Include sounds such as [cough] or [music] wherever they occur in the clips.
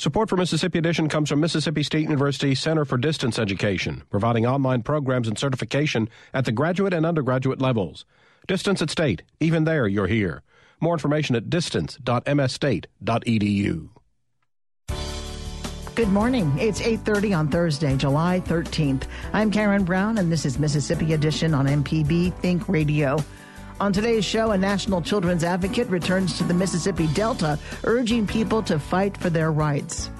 Support for Mississippi Edition comes from Mississippi State University Center for Distance Education, providing online programs and certification at the graduate and undergraduate levels. Distance at State, even there you're here. More information at distance.msstate.edu. Good morning. It's 8:30 on Thursday, July 13th. I'm Karen Brown and this is Mississippi Edition on MPB Think Radio. On today's show, a national children's advocate returns to the Mississippi Delta, urging people to fight for their rights.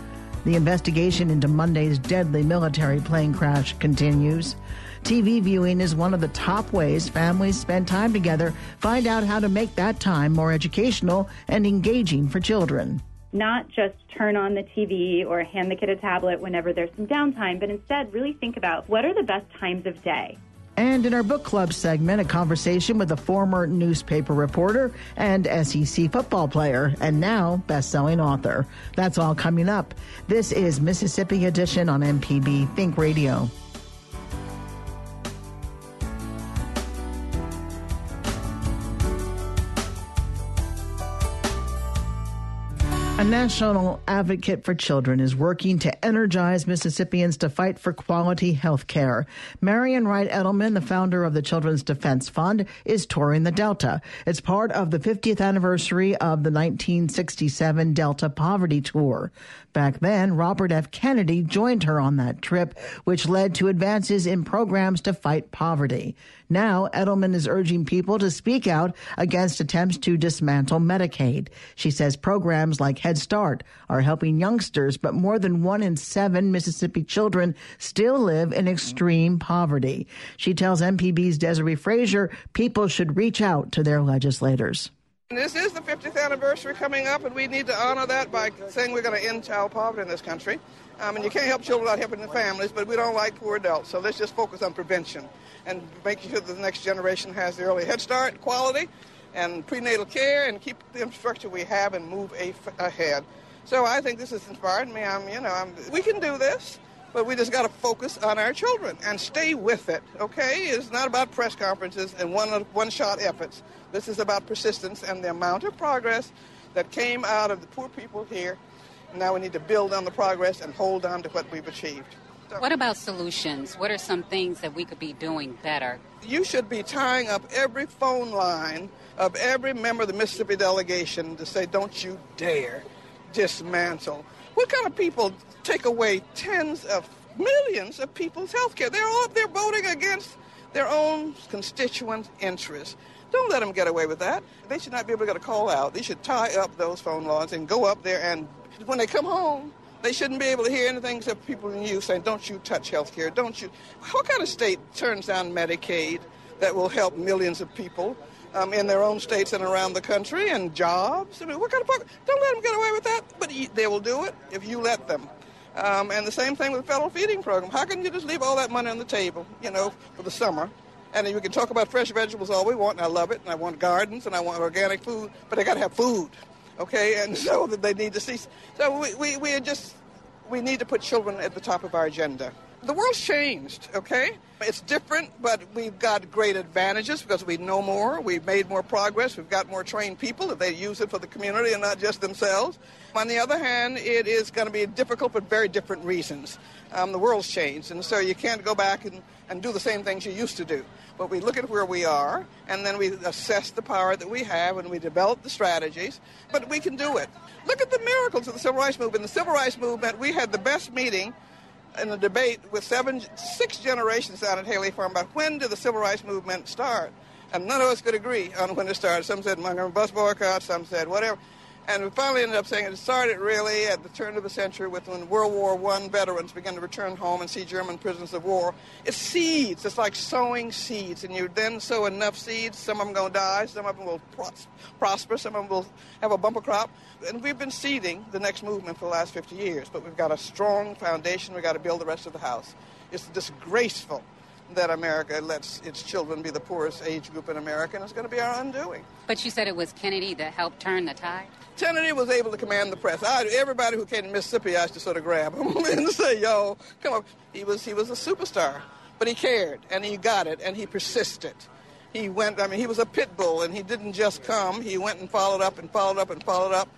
The investigation into Monday's deadly military plane crash continues. TV viewing is one of the top ways families spend time together. Find out how to make that time more educational and engaging for children. Not just turn on the TV or hand the kid a tablet whenever there's some downtime, but instead really think about what are the best times of day and in our book club segment, a conversation with a former newspaper reporter and SEC football player, and now best-selling author. That's all coming up. This is Mississippi Edition on MPB Think Radio. A national advocate for children is working to energize Mississippians to fight for quality health care. Marian Wright Edelman, the founder of the Children's Defense Fund, is touring the Delta. It's part of the 50th anniversary of the 1967 Delta Poverty Tour. Back then, Robert F. Kennedy joined her on that trip, which led to advances in programs to fight poverty. Now, Edelman is urging people to speak out against attempts to dismantle Medicaid. She says programs like Head Start are helping youngsters, but more than one in seven Mississippi children still live in extreme poverty. She tells MPB's Desare Frazier people should reach out to their legislators. This is the 50th anniversary coming up, and we need to honor that by saying we're going to end child poverty in this country. Um, and you can't help children without helping their families, but we don't like poor adults, so let's just focus on prevention and making sure the next generation has the early Head Start quality and prenatal care and keep the infrastructure we have and move ahead. So I think this has inspired me. I'm, you know, I'm, we can do this. But we just got to focus on our children and stay with it, okay? It's not about press conferences and one, one-shot efforts. This is about persistence and the amount of progress that came out of the poor people here. Now we need to build on the progress and hold on to what we've achieved. What about solutions? What are some things that we could be doing better? You should be tying up every phone line of every member of the Mississippi delegation to say, don't you dare dismantle. What kind of people take away tens of millions of people's health care. They're all up there voting against their own constituent interests. Don't let them get away with that. They should not be able to get a call out. They should tie up those phone lines and go up there and when they come home, they shouldn't be able to hear anything except people in you saying, don't you touch health care, don't you. What kind of state turns down Medicaid that will help millions of people um, in their own states and around the country and jobs? I mean, what kind of, don't let them get away with that, but they will do it if you let them. Um, and the same thing with the federal feeding program. How can you just leave all that money on the table, you know, for the summer? And we can talk about fresh vegetables all we want, and I love it, and I want gardens, and I want organic food, but they got to have food, okay? And [laughs] so that they need to see. So we, we, we just, we need to put children at the top of our agenda. The world's changed, okay? It's different, but we've got great advantages because we know more. We've made more progress. We've got more trained people. If they use it for the community and not just themselves. On the other hand, it is going to be difficult for very different reasons. Um, the world's changed, and so you can't go back and, and do the same things you used to do. But we look at where we are, and then we assess the power that we have, and we develop the strategies. But we can do it. Look at the miracles of the Civil Rights Movement. The Civil Rights Movement, we had the best meeting in a debate with seven, six generations out at Haley Farm about when did the civil rights movement start. And none of us could agree on when it started. Some said Montgomery bus boycott, some said whatever. And we finally ended up saying it started really at the turn of the century with when World War I veterans began to return home and see German prisoners of war. It's seeds. It's like sowing seeds. And you then sow enough seeds, some of them going to die, some of them will pros- prosper, some of them will have a bumper crop. And we've been seeding the next movement for the last 50 years, but we've got a strong foundation. We've got to build the rest of the house. It's disgraceful that America lets its children be the poorest age group in America, and it's going to be our undoing. But you said it was Kennedy that helped turn the tide? Kennedy was able to command the press. I, everybody who came to Mississippi, I used to sort of grab him [laughs] and say, yo, come on. He was, he was a superstar, but he cared, and he got it, and he persisted. He went, I mean, he was a pit bull, and he didn't just come. He went and followed up and followed up and followed up.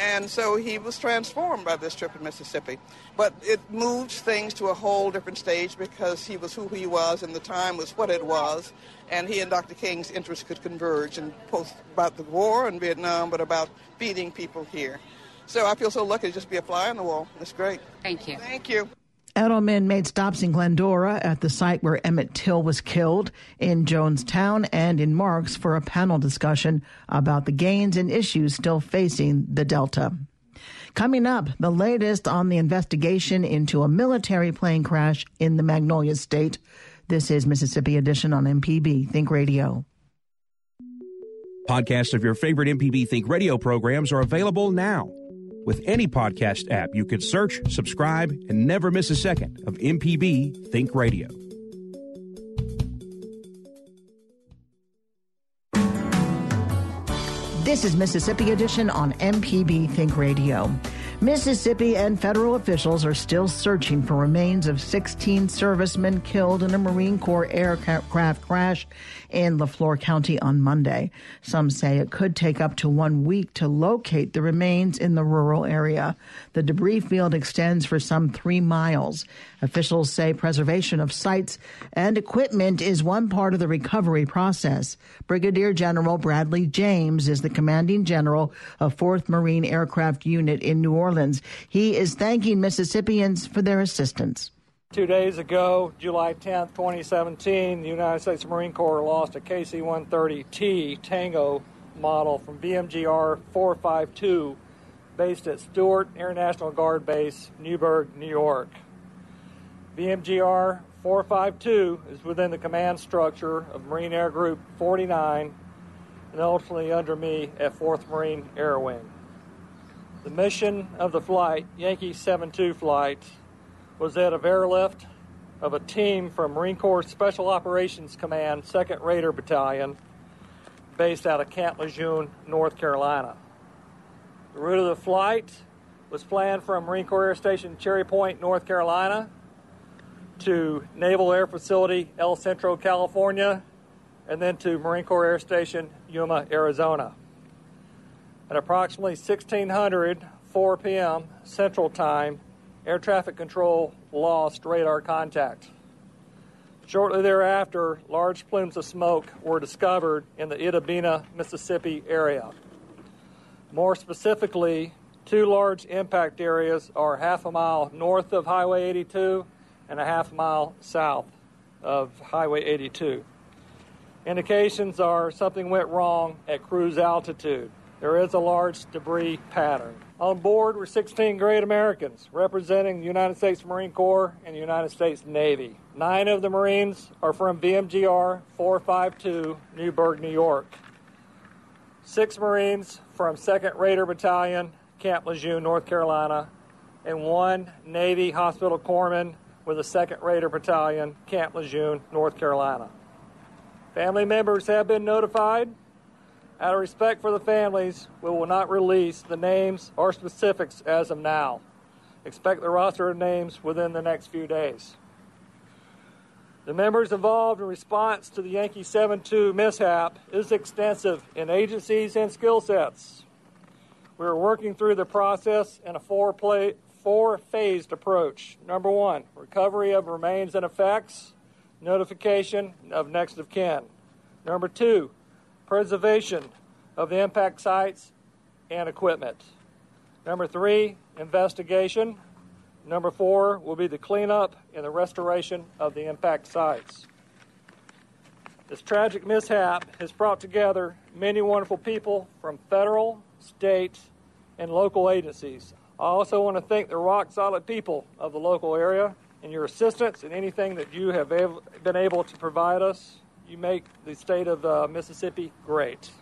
And so he was transformed by this trip to Mississippi. But it moved things to a whole different stage because he was who he was and the time was what it was. And he and Dr. King's interests could converge and both about the war in Vietnam, but about feeding people here. So I feel so lucky to just be a fly on the wall. It's great. Thank you. Thank you. Edelman made stops in Glendora at the site where Emmett Till was killed, in Jonestown, and in Marks for a panel discussion about the gains and issues still facing the Delta. Coming up, the latest on the investigation into a military plane crash in the Magnolia State. This is Mississippi Edition on MPB Think Radio. Podcasts of your favorite MPB Think Radio programs are available now. With any podcast app, you can search, subscribe, and never miss a second of MPB Think Radio. This is Mississippi Edition on MPB Think Radio. Mississippi and federal officials are still searching for remains of 16 servicemen killed in a Marine Corps aircraft crash in Leflore County on Monday. Some say it could take up to one week to locate the remains in the rural area. The debris field extends for some three miles. Officials say preservation of sites and equipment is one part of the recovery process. Brigadier General Bradley James is the commanding general of 4th Marine Aircraft Unit in New Orleans. He is thanking Mississippians for their assistance. Two days ago, July 10, 2017, the United States Marine Corps lost a KC 130T Tango model from VMGR 452 based at Stewart Air National Guard Base, Newburgh, New York. VMGR 452 is within the command structure of Marine Air Group 49 and ultimately under me at 4th Marine Air Wing. The mission of the flight, Yankee 72 flight, was that of airlift of a team from Marine Corps Special Operations Command 2nd Raider Battalion based out of Camp Lejeune, North Carolina. The route of the flight was planned from Marine Corps Air Station Cherry Point, North Carolina, to Naval Air Facility El Centro, California, and then to Marine Corps Air Station Yuma, Arizona. At approximately 1600, 4 p.m. Central Time, air traffic control lost radar contact. Shortly thereafter, large plumes of smoke were discovered in the Itta Bena, Mississippi area. More specifically, two large impact areas are half a mile north of Highway 82 and a half mile south of Highway 82. Indications are something went wrong at cruise altitude. There is a large debris pattern. On board were 16 great Americans representing the United States Marine Corps and the United States Navy. Nine of the Marines are from VMGR 452, Newburgh, New York. Six Marines from 2nd Raider Battalion, Camp Lejeune, North Carolina, and one Navy hospital corpsman with the 2nd Raider Battalion, Camp Lejeune, North Carolina. Family members have been notified. Out of respect for the families, we will not release the names or specifics as of now. Expect the roster of names within the next few days. The members involved in response to the Yankee 7 2 mishap is extensive in agencies and skill sets. We are working through the process in a four, play, four phased approach. Number one, recovery of remains and effects, notification of next of kin. Number two, preservation of the impact sites and equipment. Number three, investigation. Number four will be the cleanup and the restoration of the impact sites. This tragic mishap has brought together many wonderful people from federal, state, and local agencies. I also want to thank the rock solid people of the local area and your assistance in anything that you have been able to provide us. You make the state of uh, Mississippi great.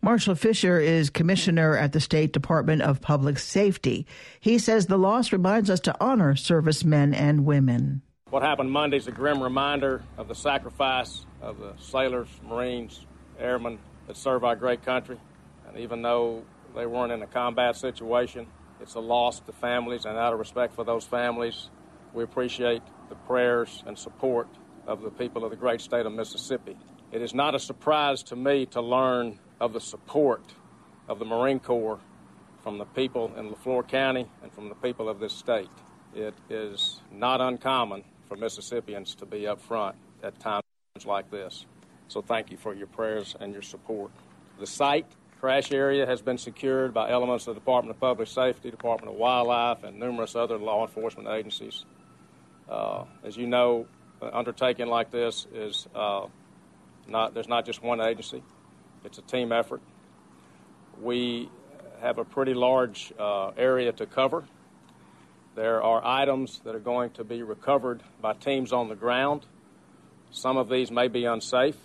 Marshall Fisher is commissioner at the State Department of Public Safety. He says the loss reminds us to honor servicemen and women. What happened Monday is a grim reminder of the sacrifice of the sailors, Marines, airmen that serve our great country. And even though they weren't in a combat situation, it's a loss to families, and out of respect for those families, we appreciate the prayers and support of the people of the great state of Mississippi. It is not a surprise to me to learn of the support of the Marine Corps from the people in Leflore County and from the people of this state. It is not uncommon for Mississippians to be up front at times like this. So thank you for your prayers and your support. The site crash area has been secured by elements of the Department of Public Safety, Department of Wildlife, and numerous other law enforcement agencies. Uh, as you know, undertaking like this is uh, not there's not just one agency; it's a team effort. We have a pretty large uh, area to cover. There are items that are going to be recovered by teams on the ground. Some of these may be unsafe.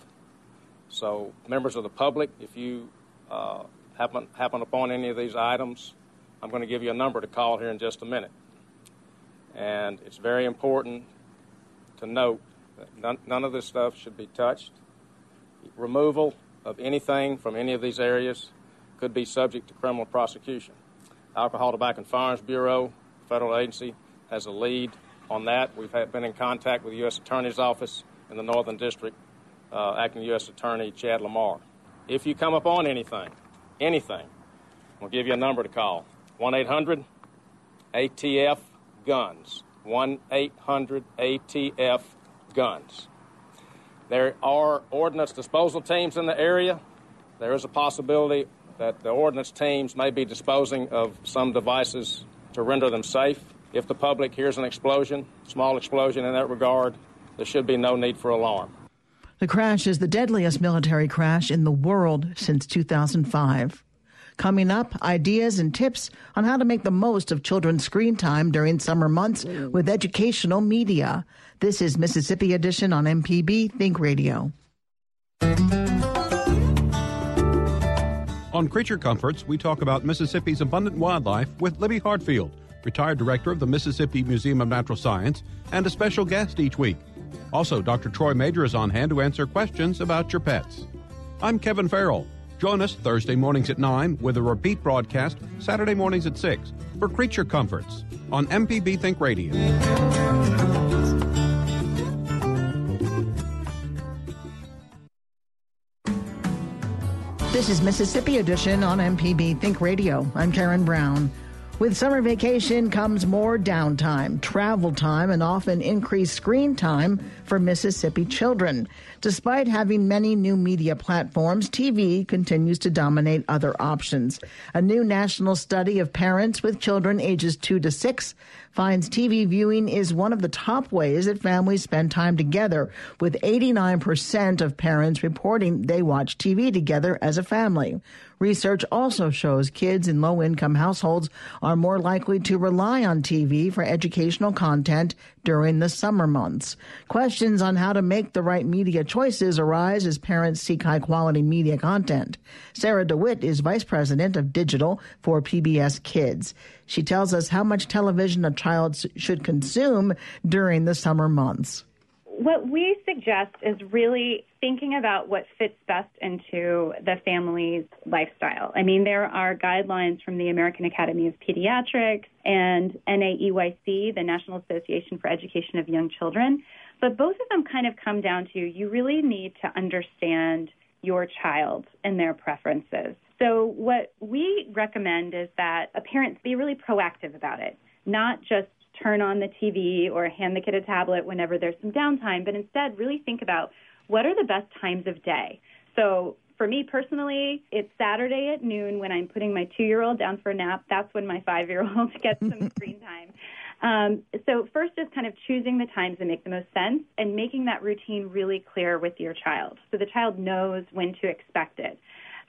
So, members of the public, if you uh, happen, happen upon any of these items, I'm going to give you a number to call here in just a minute. And it's very important to note that none, none of this stuff should be touched. Removal of anything from any of these areas could be subject to criminal prosecution. Alcohol, Tobacco, and Firearms Bureau federal agency has a lead on that. We've had, been in contact with the U.S. Attorney's Office in the Northern District, uh, acting U.S. Attorney Chad Lamar. If you come upon anything, anything, we'll give you a number to call 1 800 ATF Guns. 1 800 ATF Guns. There are ordnance disposal teams in the area. There is a possibility that the ordnance teams may be disposing of some devices to render them safe. If the public hears an explosion, small explosion in that regard, there should be no need for alarm. The crash is the deadliest military crash in the world since 2005. Coming up, ideas and tips on how to make the most of children's screen time during summer months with educational media. This is Mississippi Edition on MPB Think Radio. On Creature Comforts, we talk about Mississippi's abundant wildlife with Libby Hartfield, retired director of the Mississippi Museum of Natural Science, and a special guest each week. Also, Dr. Troy Major is on hand to answer questions about your pets. I'm Kevin Farrell. Join us Thursday mornings at 9 with a repeat broadcast Saturday mornings at 6 for Creature Comforts on MPB Think Radio. This is Mississippi Edition on MPB Think Radio. I'm Karen Brown. With summer vacation comes more downtime, travel time, and often increased screen time for Mississippi children. Despite having many new media platforms, TV continues to dominate other options. A new national study of parents with children ages 2 to 6 finds TV viewing is one of the top ways that families spend time together, with 89% of parents reporting they watch TV together as a family. Research also shows kids in low income households are more likely to rely on TV for educational content during the summer months. Questions on how to make the right media choices arise as parents seek high quality media content. Sarah DeWitt is Vice President of Digital for PBS Kids. She tells us how much television a child should consume during the summer months. What we suggest is really thinking about what fits best into the family's lifestyle. I mean, there are guidelines from the American Academy of Pediatrics and NAEYC, the National Association for Education of Young Children, but both of them kind of come down to you really need to understand your child and their preferences. So, what we recommend is that a parent be really proactive about it, not just turn on the TV or hand the kid a tablet whenever there's some downtime, but instead really think about what are the best times of day. So, for me personally, it's Saturday at noon when I'm putting my two year old down for a nap. That's when my five year old [laughs] gets some [laughs] screen time. Um, so, first is kind of choosing the times that make the most sense and making that routine really clear with your child so the child knows when to expect it.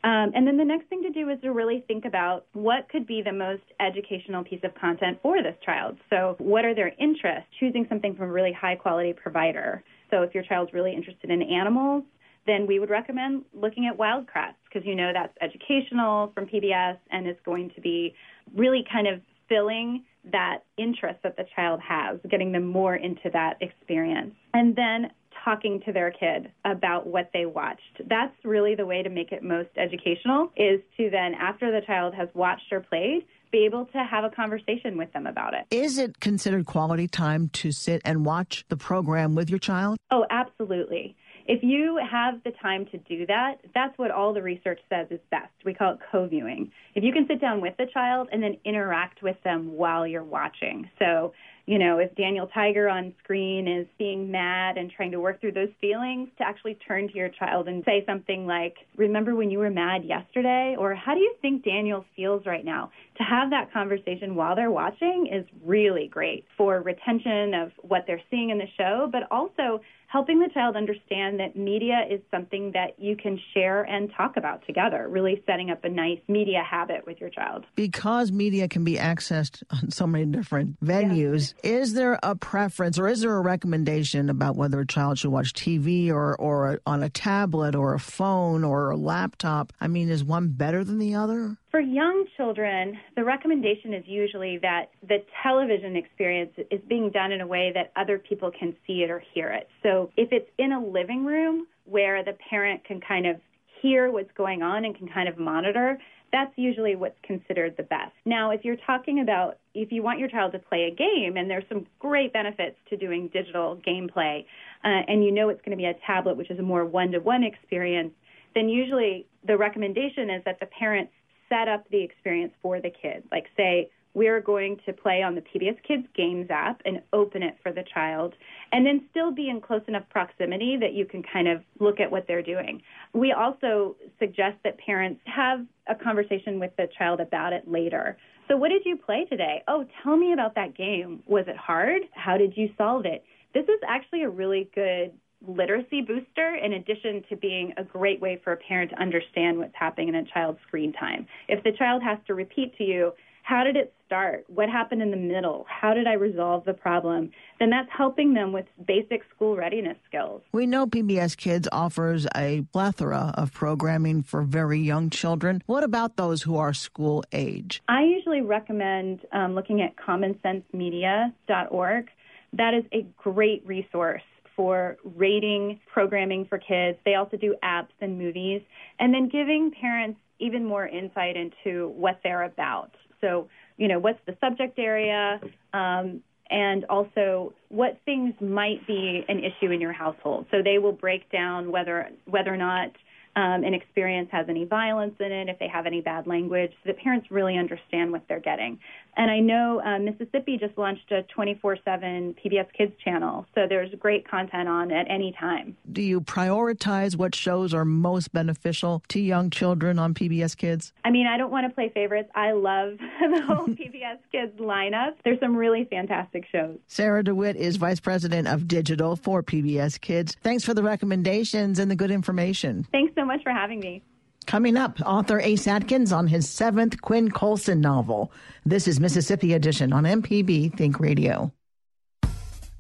Um, and then the next thing to do is to really think about what could be the most educational piece of content for this child. So, what are their interests? Choosing something from a really high quality provider. So, if your child's really interested in animals, then we would recommend looking at Wild Kratts because you know that's educational from PBS and is going to be really kind of filling that interest that the child has, getting them more into that experience. And then talking to their kid about what they watched. That's really the way to make it most educational is to then after the child has watched or played, be able to have a conversation with them about it. Is it considered quality time to sit and watch the program with your child? Oh, absolutely. If you have the time to do that, that's what all the research says is best. We call it co viewing. If you can sit down with the child and then interact with them while you're watching. So, you know, if Daniel Tiger on screen is being mad and trying to work through those feelings, to actually turn to your child and say something like, Remember when you were mad yesterday? Or how do you think Daniel feels right now? To have that conversation while they're watching is really great for retention of what they're seeing in the show, but also helping the child understand that media is something that you can share and talk about together, really setting up a nice media habit with your child. Because media can be accessed on so many different venues, yeah. is there a preference or is there a recommendation about whether a child should watch TV or, or on a tablet or a phone or a laptop? I mean, is one better than the other? For young children, the recommendation is usually that the television experience is being done in a way that other people can see it or hear it. So if it's in a living room where the parent can kind of hear what's going on and can kind of monitor, that's usually what's considered the best. Now, if you're talking about if you want your child to play a game, and there's some great benefits to doing digital gameplay, uh, and you know it's going to be a tablet, which is a more one to one experience, then usually the recommendation is that the parent set up the experience for the kid. Like, say, we're going to play on the PBS Kids Games app and open it for the child, and then still be in close enough proximity that you can kind of look at what they're doing. We also suggest that parents have a conversation with the child about it later. So, what did you play today? Oh, tell me about that game. Was it hard? How did you solve it? This is actually a really good literacy booster in addition to being a great way for a parent to understand what's happening in a child's screen time. If the child has to repeat to you, how did it start? What happened in the middle? How did I resolve the problem? Then that's helping them with basic school readiness skills. We know PBS Kids offers a plethora of programming for very young children. What about those who are school age? I usually recommend um, looking at commonsensemedia.org. That is a great resource for rating programming for kids. They also do apps and movies, and then giving parents even more insight into what they're about. So, you know, what's the subject area, um, and also what things might be an issue in your household. So they will break down whether whether or not um, an experience has any violence in it, if they have any bad language, so that parents really understand what they're getting. And I know uh, Mississippi just launched a 24 7 PBS Kids channel, so there's great content on at any time. Do you prioritize what shows are most beneficial to young children on PBS Kids? I mean, I don't want to play favorites. I love [laughs] the whole [laughs] PBS Kids lineup. There's some really fantastic shows. Sarah DeWitt is Vice President of Digital for PBS Kids. Thanks for the recommendations and the good information. Thanks so much for having me. Coming up, author Ace Atkins on his seventh Quinn Colson novel. This is Mississippi Edition on MPB Think Radio.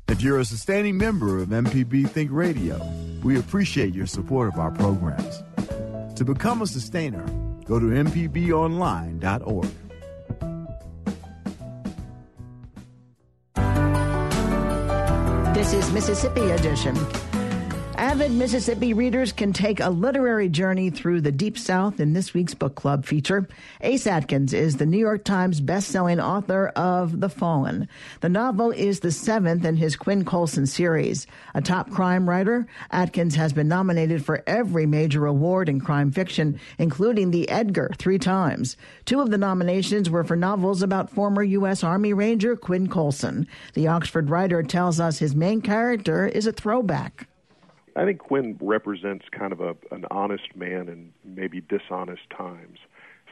If you're a sustaining member of MPB Think Radio, we appreciate your support of our programs. To become a sustainer, go to MPBOnline.org. This is Mississippi Edition. Avid Mississippi readers can take a literary journey through the Deep South in this week's book club feature. Ace Atkins is the New York Times bestselling author of The Fallen. The novel is the seventh in his Quinn Colson series. A top crime writer, Atkins has been nominated for every major award in crime fiction, including the Edgar three times. Two of the nominations were for novels about former U.S. Army Ranger Quinn Colson. The Oxford writer tells us his main character is a throwback. I think Quinn represents kind of a an honest man in maybe dishonest times.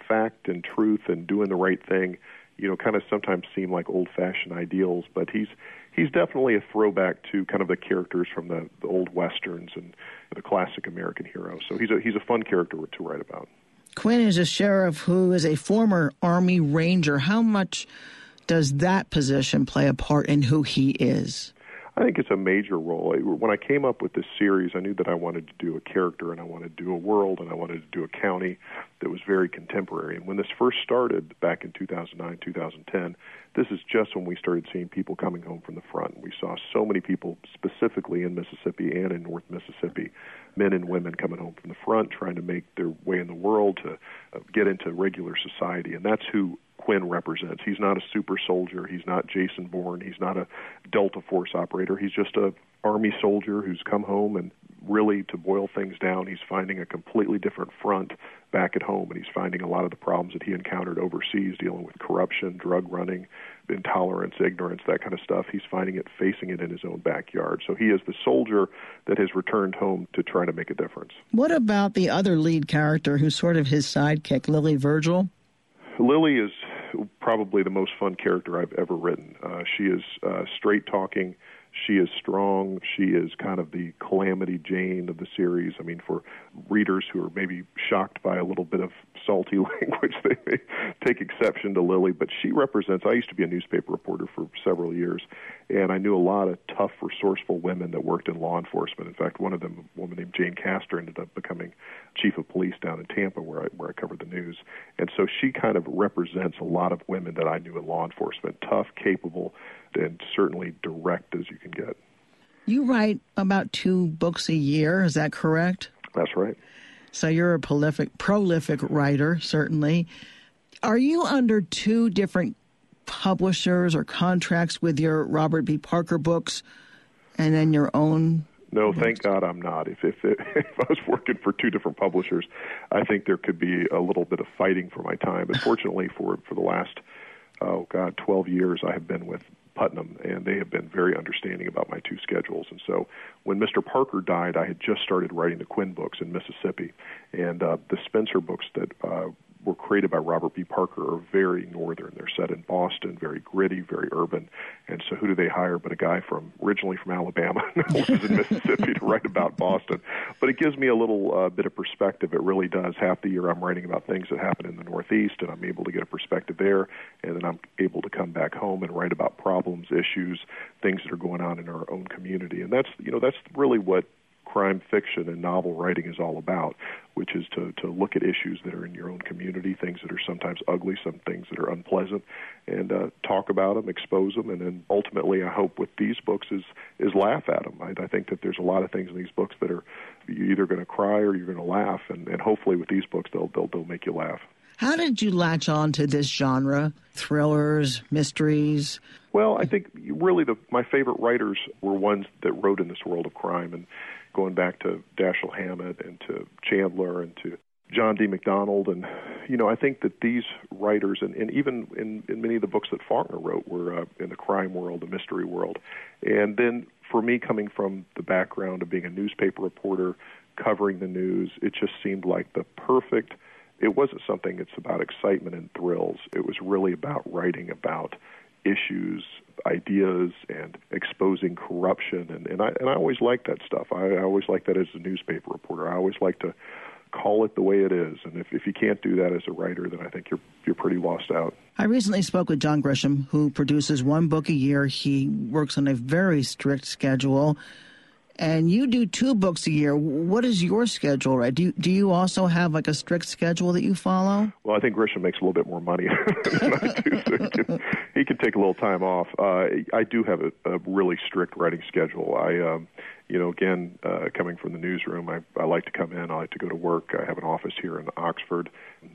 Fact and truth and doing the right thing, you know, kind of sometimes seem like old-fashioned ideals, but he's he's definitely a throwback to kind of the characters from the, the old westerns and the classic American hero. So he's a he's a fun character to write about. Quinn is a sheriff who is a former Army Ranger. How much does that position play a part in who he is? I think it's a major role. When I came up with this series, I knew that I wanted to do a character and I wanted to do a world and I wanted to do a county that was very contemporary. And when this first started back in 2009, 2010, this is just when we started seeing people coming home from the front. We saw so many people, specifically in Mississippi and in North Mississippi, men and women coming home from the front, trying to make their way in the world to uh, get into regular society, and that's who Quinn represents. He's not a super soldier. He's not Jason Bourne. He's not a Delta Force operator. He's just a army soldier who's come home and really to boil things down, he's finding a completely different front back at home, and he's finding a lot of the problems that he encountered overseas, dealing with corruption, drug running, intolerance, ignorance, that kind of stuff. He's finding it, facing it in his own backyard. So he is the soldier that has returned home to try to make a difference. What about the other lead character, who's sort of his sidekick, Lillie Virgil? Lillie is probably the most fun character I've ever written. Uh, she is uh, straight talking. She is strong. She is kind of the calamity Jane of the series. I mean, for readers who are maybe shocked by a little bit of salty [laughs] language, they may take exception to Lillie. But she represents. I used to be a newspaper reporter for several years, and I knew a lot of tough, resourceful women that worked in law enforcement. In fact, one of them, a woman named Jane Castor, ended up becoming chief of police down in Tampa, where I where I covered the news. And so she kind of represents a lot of women that I knew in law enforcement: tough, capable and certainly direct as you can get. You write about two books a year, is that correct? That's right. So you're a prolific prolific writer, certainly. Are you under two different publishers or contracts with your Robert B. Parker books and then your own no, thank God I'm not. If if [laughs] if I was working for two different publishers, I think there could be a little bit of fighting for my time. But fortunately, for for the last oh God, 12 years, I have been with Putnam, and they have been very understanding about my two schedules. And so, when Mr. Parker died, I had just started writing the Quinn books in Mississippi, and uh, the Spencer books that uh, were created by Robert B. Parker are very northern. They're set in Boston, very gritty, very urban. And so, who do they hire but a guy from originally from Alabama, [laughs] lives in Mississippi to write about Boston? But it gives me a little uh, bit of perspective. It really does. Half the year, I'm writing about things that happen in the Northeast, and I'm able to get a perspective there. And then I'm able to come back home and write about problems, issues, things that are going on in our own community. And that's you know that's really what crime fiction and novel writing is all about, which is to, to look at issues that are in your own community, things that are sometimes ugly, some things that are unpleasant, and uh, talk about them, expose them, and then ultimately, I hope with these books is is laugh at them. I, I think that there's a lot of things in these books that are you're either going to cry or you're going to laugh, and, and hopefully with these books they'll, they'll they'll make you laugh. How did you latch on to this genre? Thrillers, mysteries? Well, I think really the my favorite writers were ones that wrote in this world of crime, and going back to Dashiell Hammett and to Chandler and to John D. MacDonald. And, you know, I think that these writers, and, and even in, in many of the books that Faulkner wrote, were uh, in the crime world, the mystery world. And then for me, coming from the background of being a newspaper reporter, covering the news, it just seemed like the perfect. It wasn't something that's about excitement and thrills. It was really about writing about issues ideas and exposing corruption and, and I and I always like that stuff. I, I always like that as a newspaper reporter. I always like to call it the way it is. And if, if you can't do that as a writer, then I think you're you're pretty lost out. I recently spoke with John Grisham, who produces one book a year. He works on a very strict schedule and you do two books a year. What is your schedule, right? Do you, do you also have like a strict schedule that you follow? Well, I think Grisham makes a little bit more money than I do, so he can, he can take a little time off. Uh, I do have a, a really strict writing schedule. I, um, you know, again, uh, coming from the newsroom, I, I like to come in. I like to go to work. I have an office here in Oxford.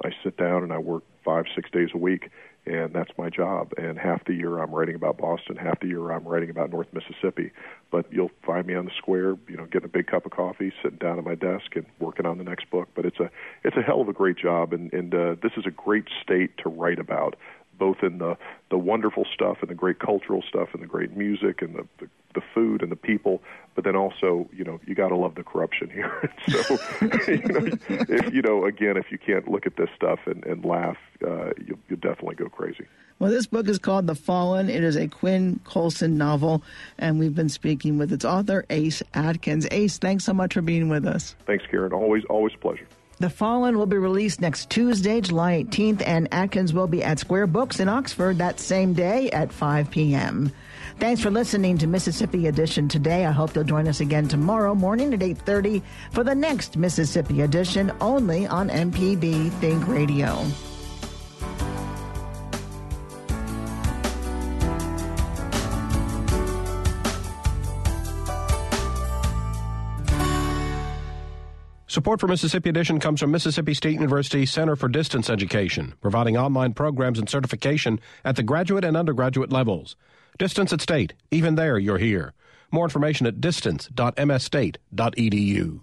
I sit down and I work five, six days a week and that's my job. And half the year I'm writing about Boston, half the year I'm writing about North Mississippi. But you'll find me on the square, you know, getting a big cup of coffee, sitting down at my desk, and working on the next book. But it's a it's a hell of a great job, and and uh, this is a great state to write about both in the the wonderful stuff and the great cultural stuff and the great music and the the, the food and the people, but then also you know you got to love the corruption here. [laughs] so [laughs] you know if you know again if you can't look at this stuff and, and laugh, uh, you'll, you'll definitely go crazy. Well, this book is called The Fallen. It is a Quinn Colson novel, and we've been speaking with its author, Ace Atkins. Ace, thanks so much for being with us. Thanks, Karen. Always, always a pleasure. The Fallen will be released next Tuesday, July 18th, and Atkins will be at Square Books in Oxford that same day at 5 p.m. Thanks for listening to Mississippi Edition today. I hope you'll join us again tomorrow morning at 8:30 for the next Mississippi Edition only on MPB Think Radio. Support for Mississippi Edition comes from Mississippi State University Center for Distance Education, providing online programs and certification at the graduate and undergraduate levels. Distance at State, even there you're here. More information at distance.msstate.edu.